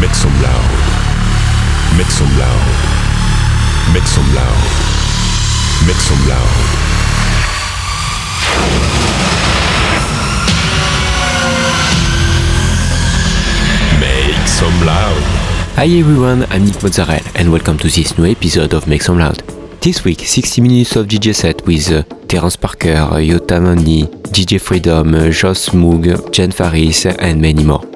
Make some loud. Make some loud. Make some loud. Make some loud. Make some loud. Hi everyone, I'm Nick Mozzarella and welcome to this new episode of Make Some Loud. This week, 60 minutes of DJ set with uh, Terence Parker, Yota Mondi, DJ Freedom, uh, Joss Moog, Jen Faris, and many more.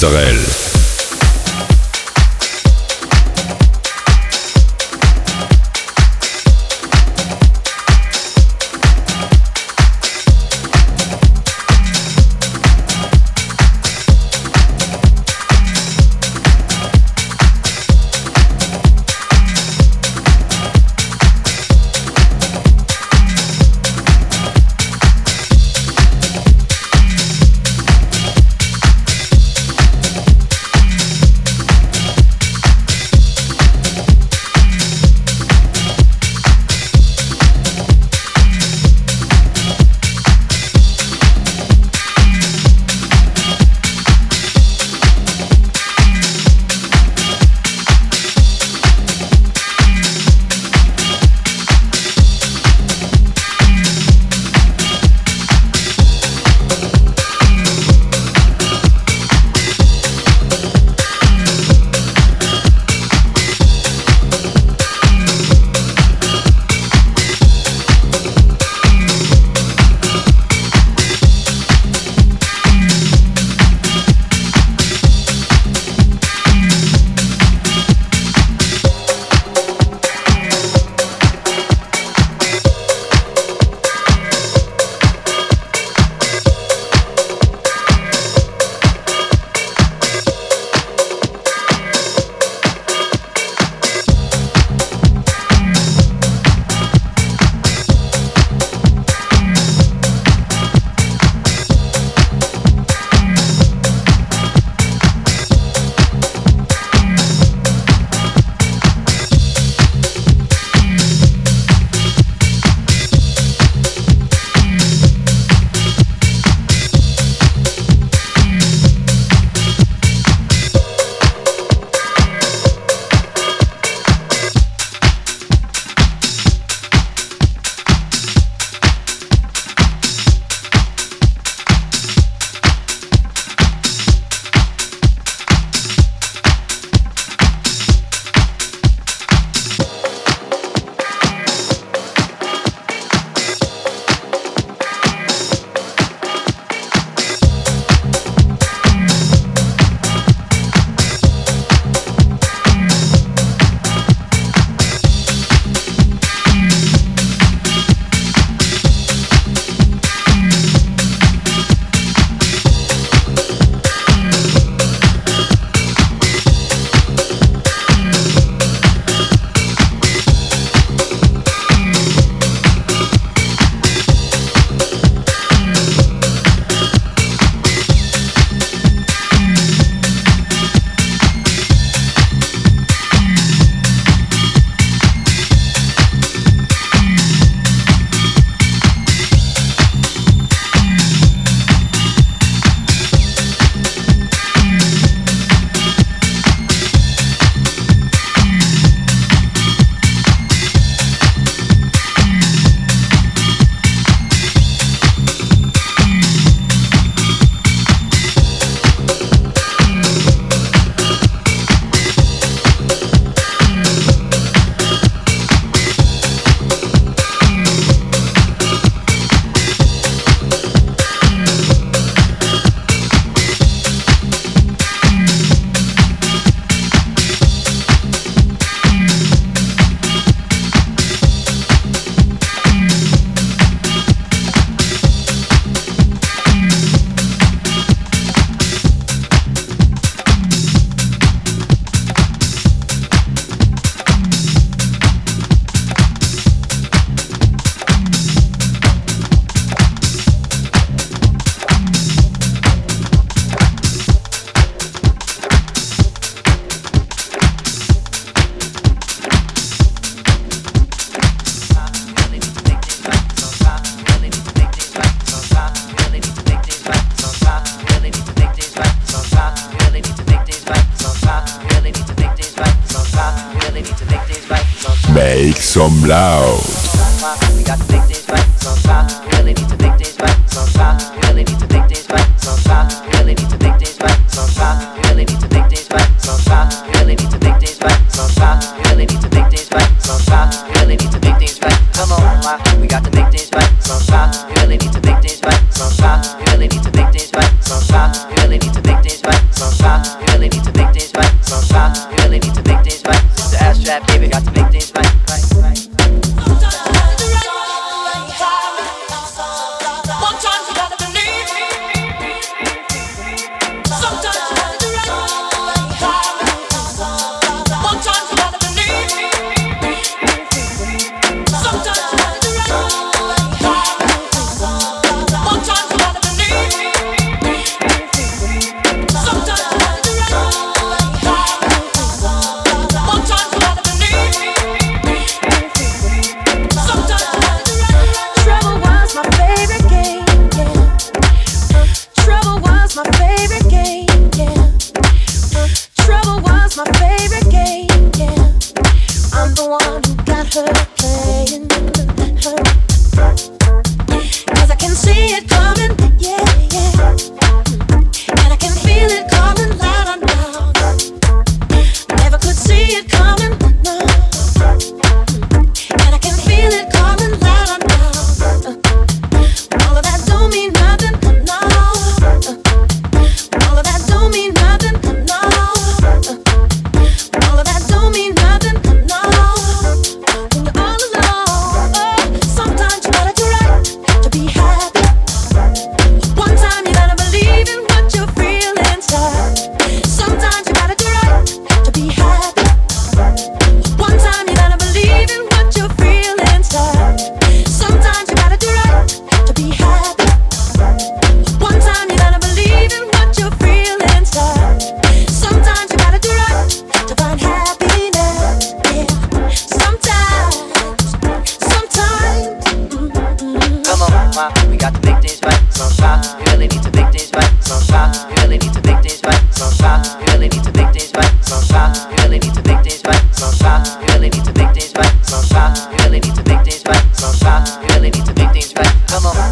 Mozzarella.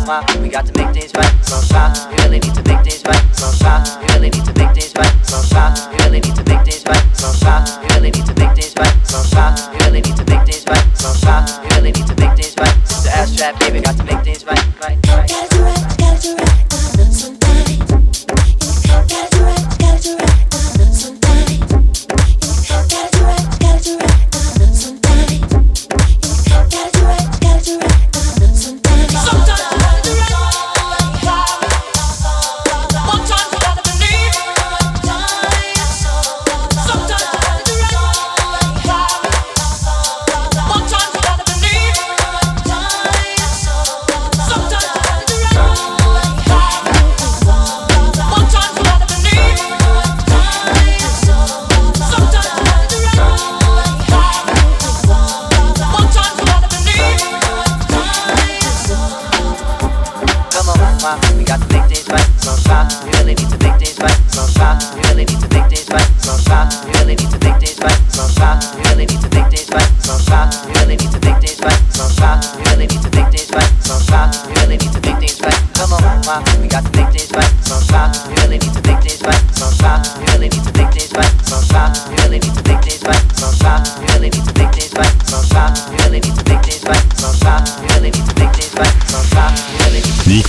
why we got to make things right. So shy, we really need to make things right. So shy, we really need to make things right. So shy, we really need to make things right. So shy, we really need to make things right. So shy, we really need to make things right. So shy, we really need to make things right. Sister Astrap, baby, got to make things right. Right, right. Gotta do right, gotta do right.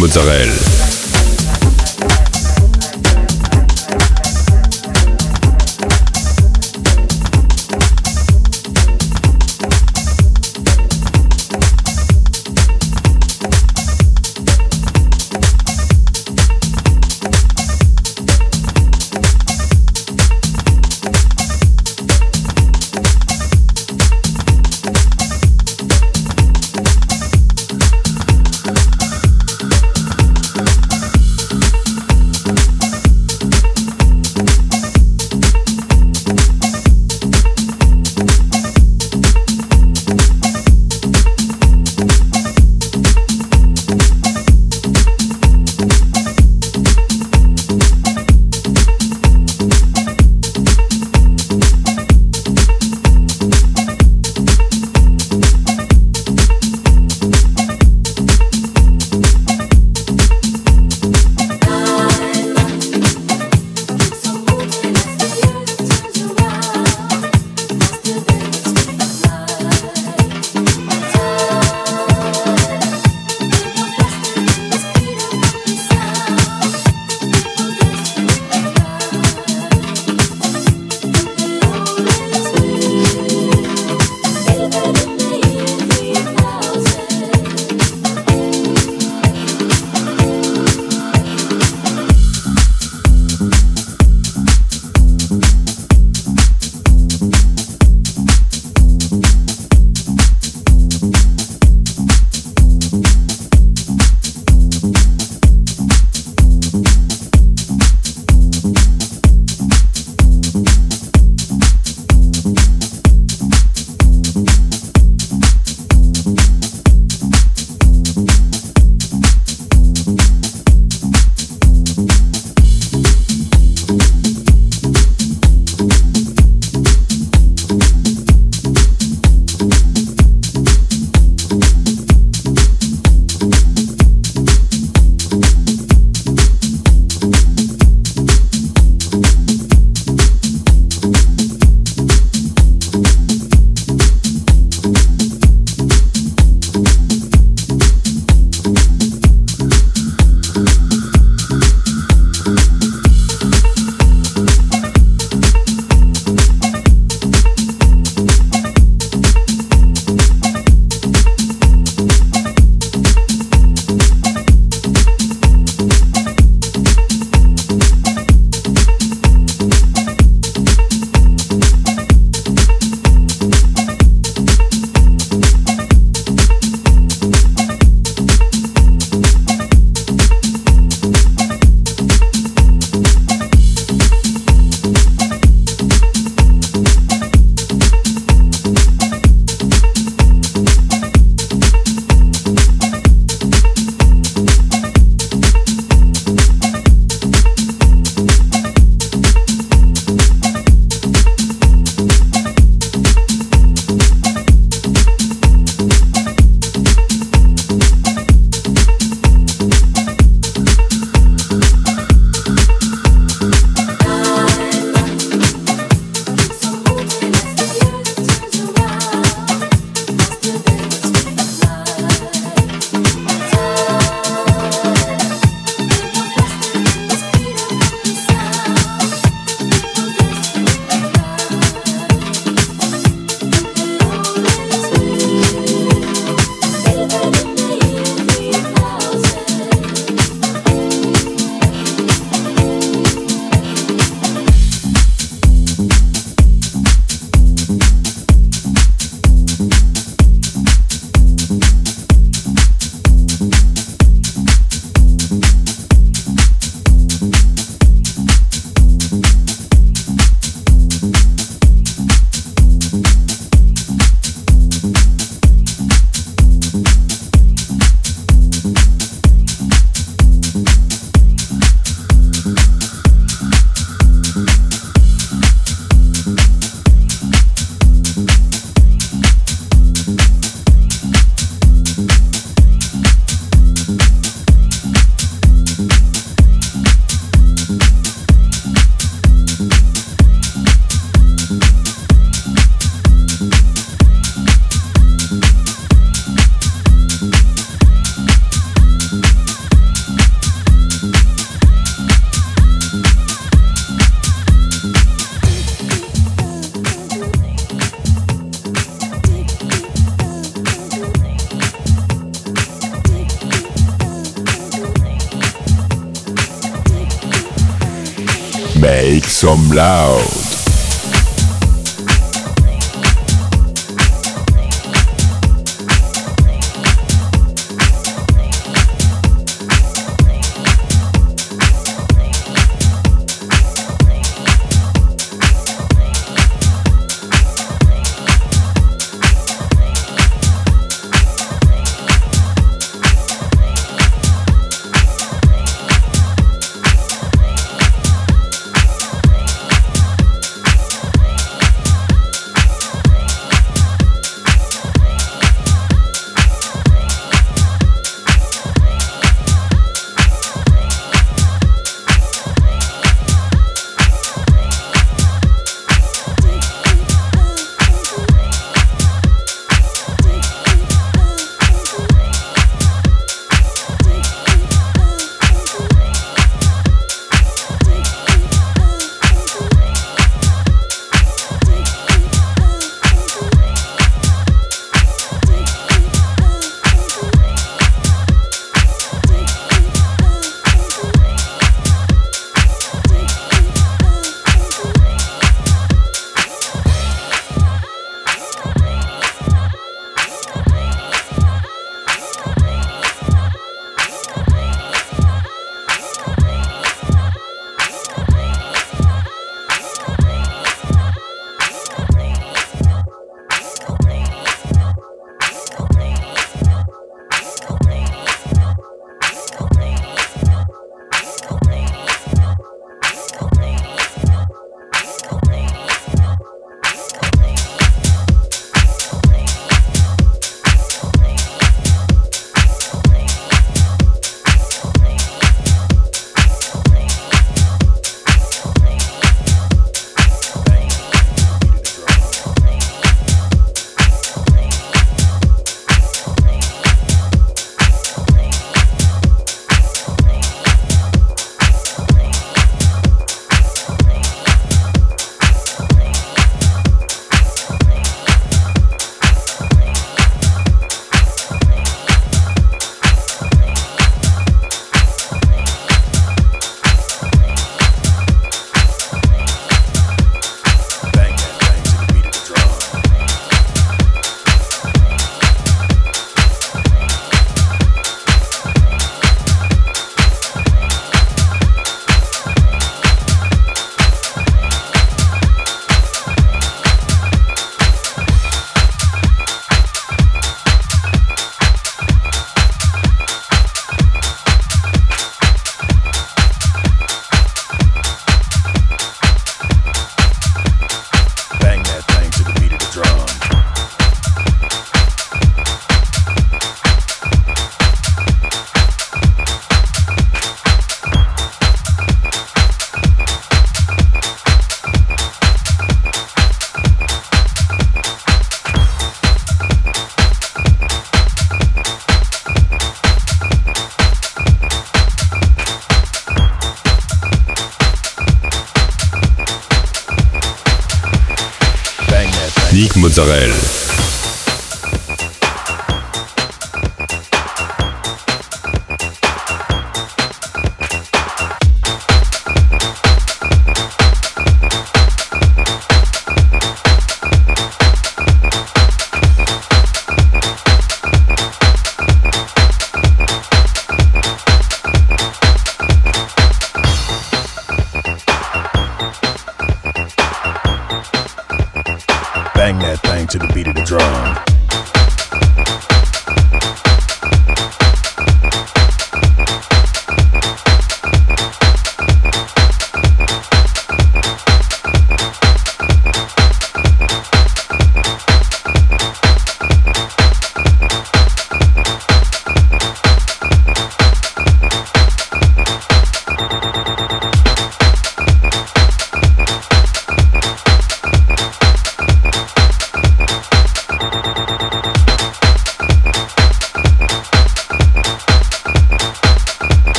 Mozzarella.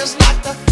Just like the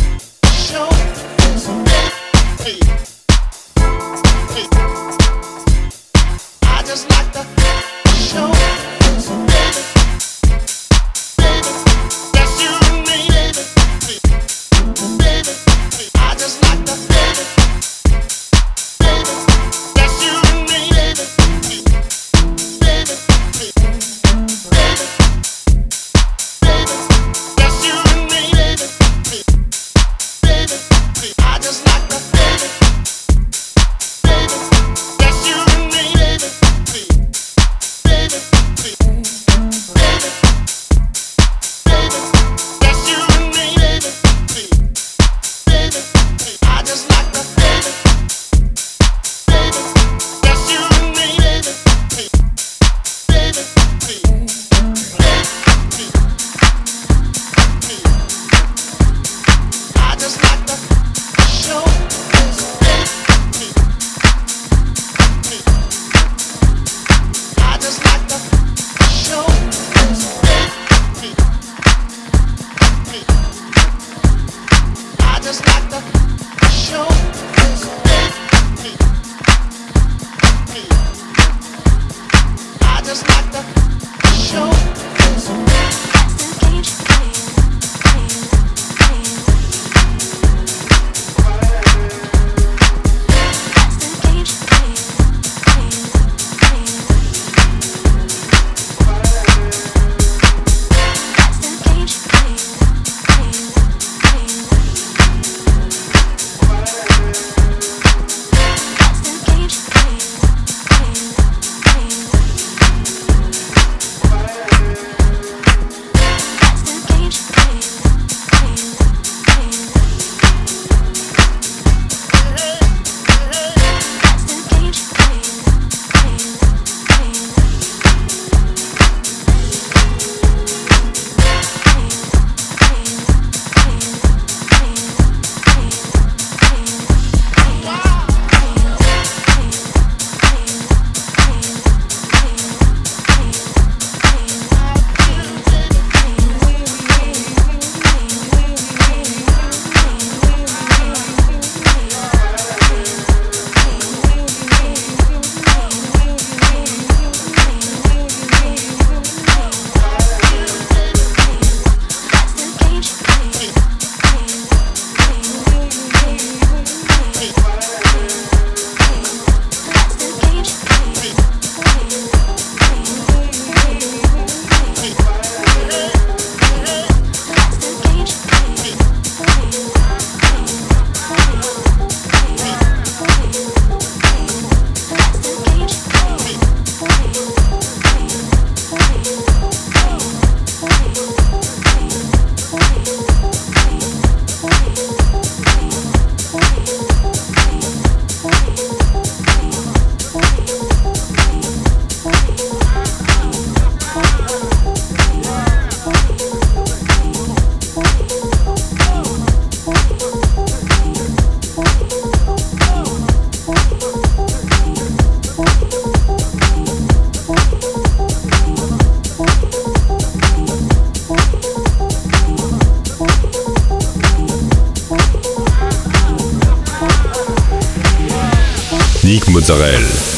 Sneak Mozzarella.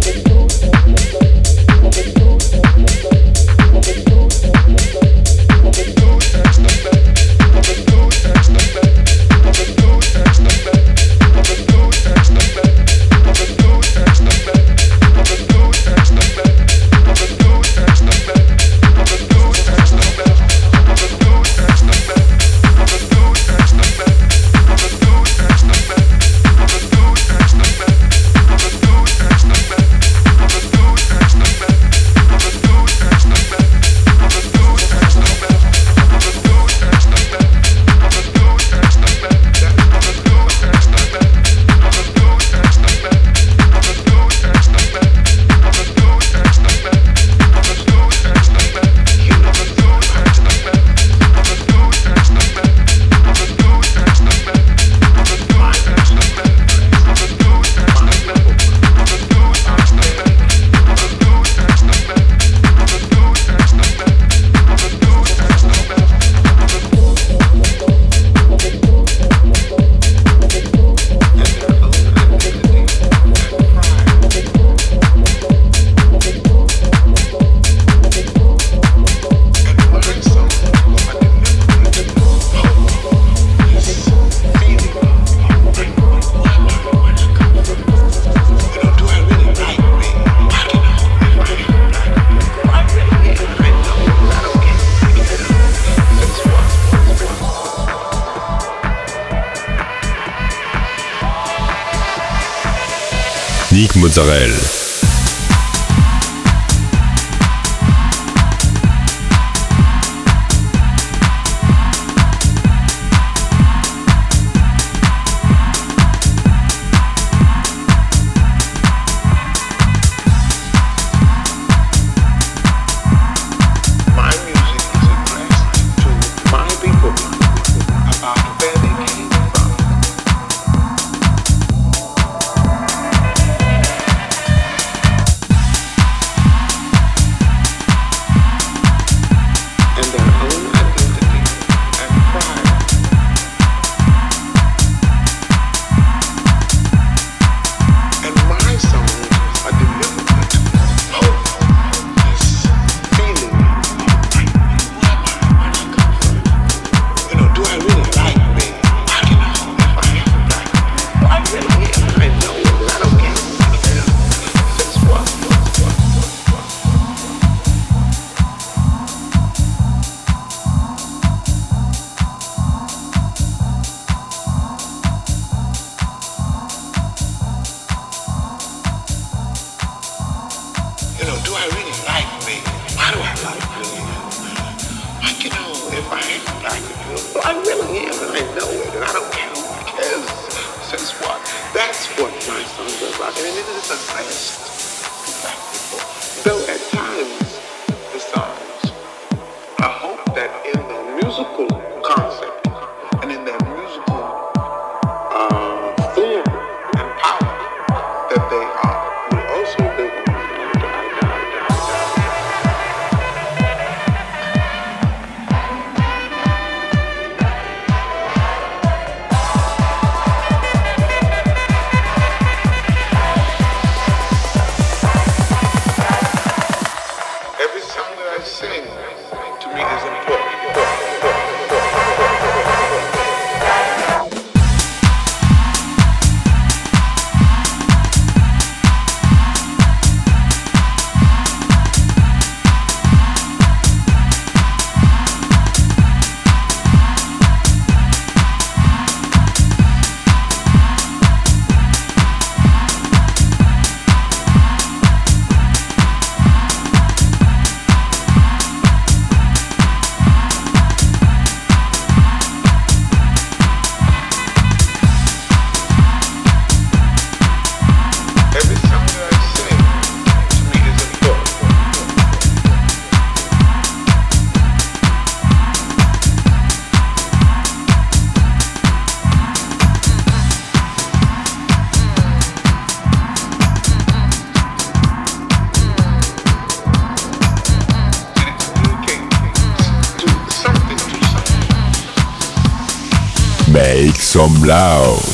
Thank you. Mozzarella. From loud.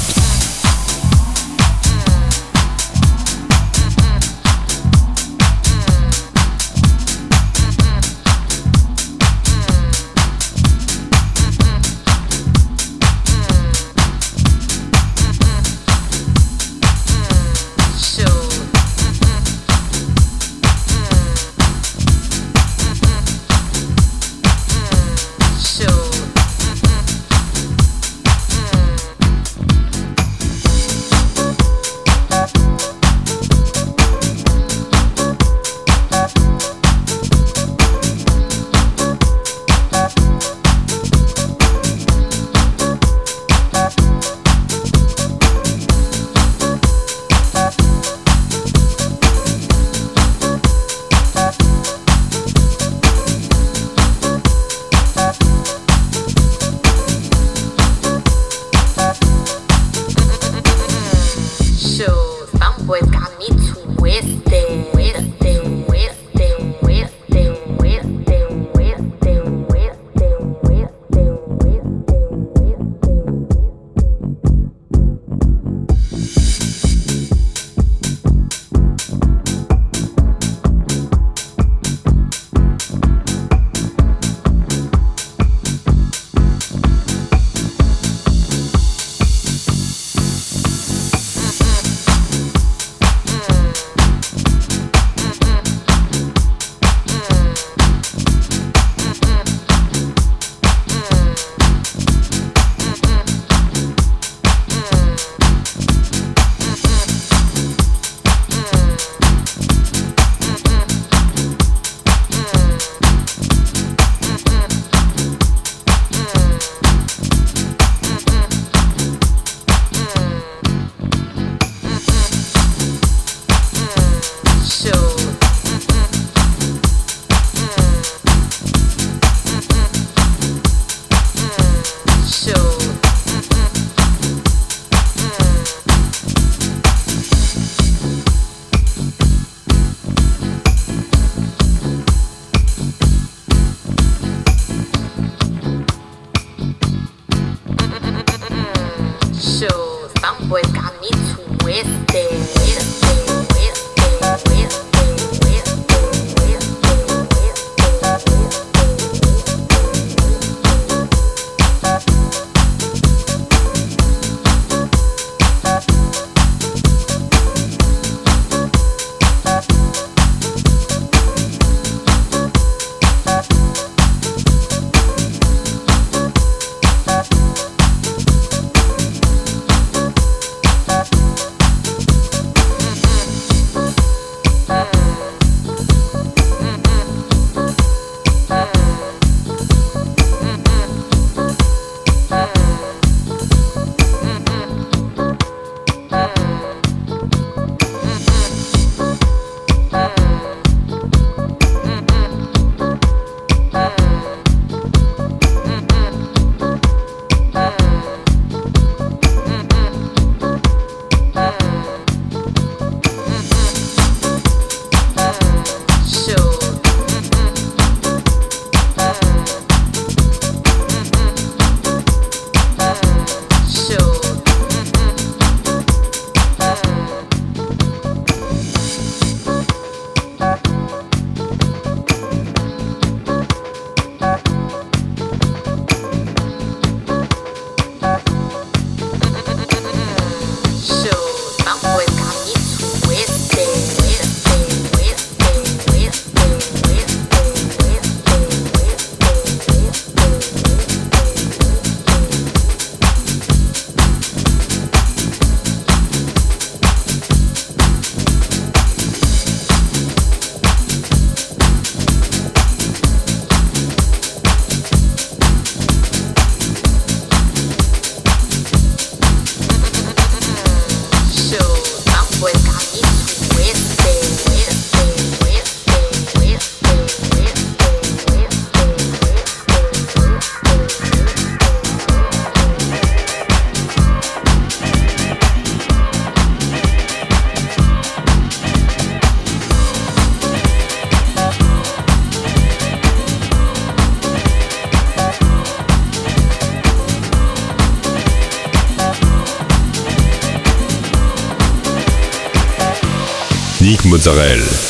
Israel.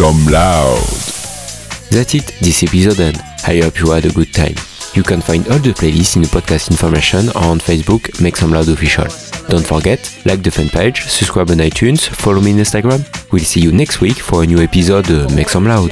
Some loud. That's it, this episode end. I hope you had a good time. You can find all the playlists in the podcast information or on Facebook, Make Some Loud Official. Don't forget, like the fan page, subscribe on iTunes, follow me on Instagram. We'll see you next week for a new episode Make Some Loud.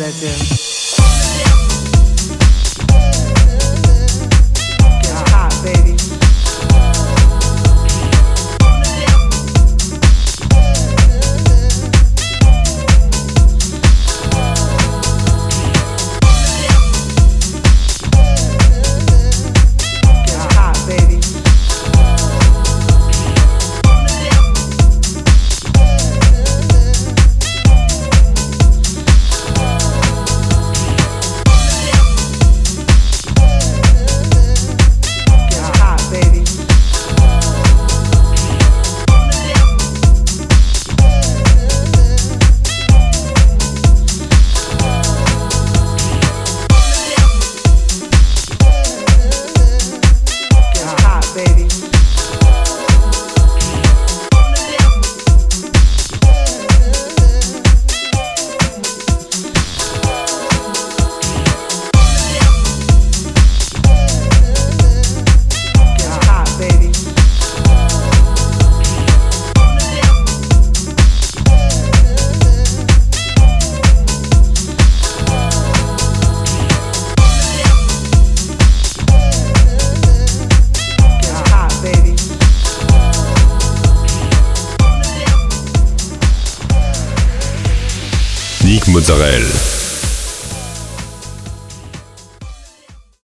再见。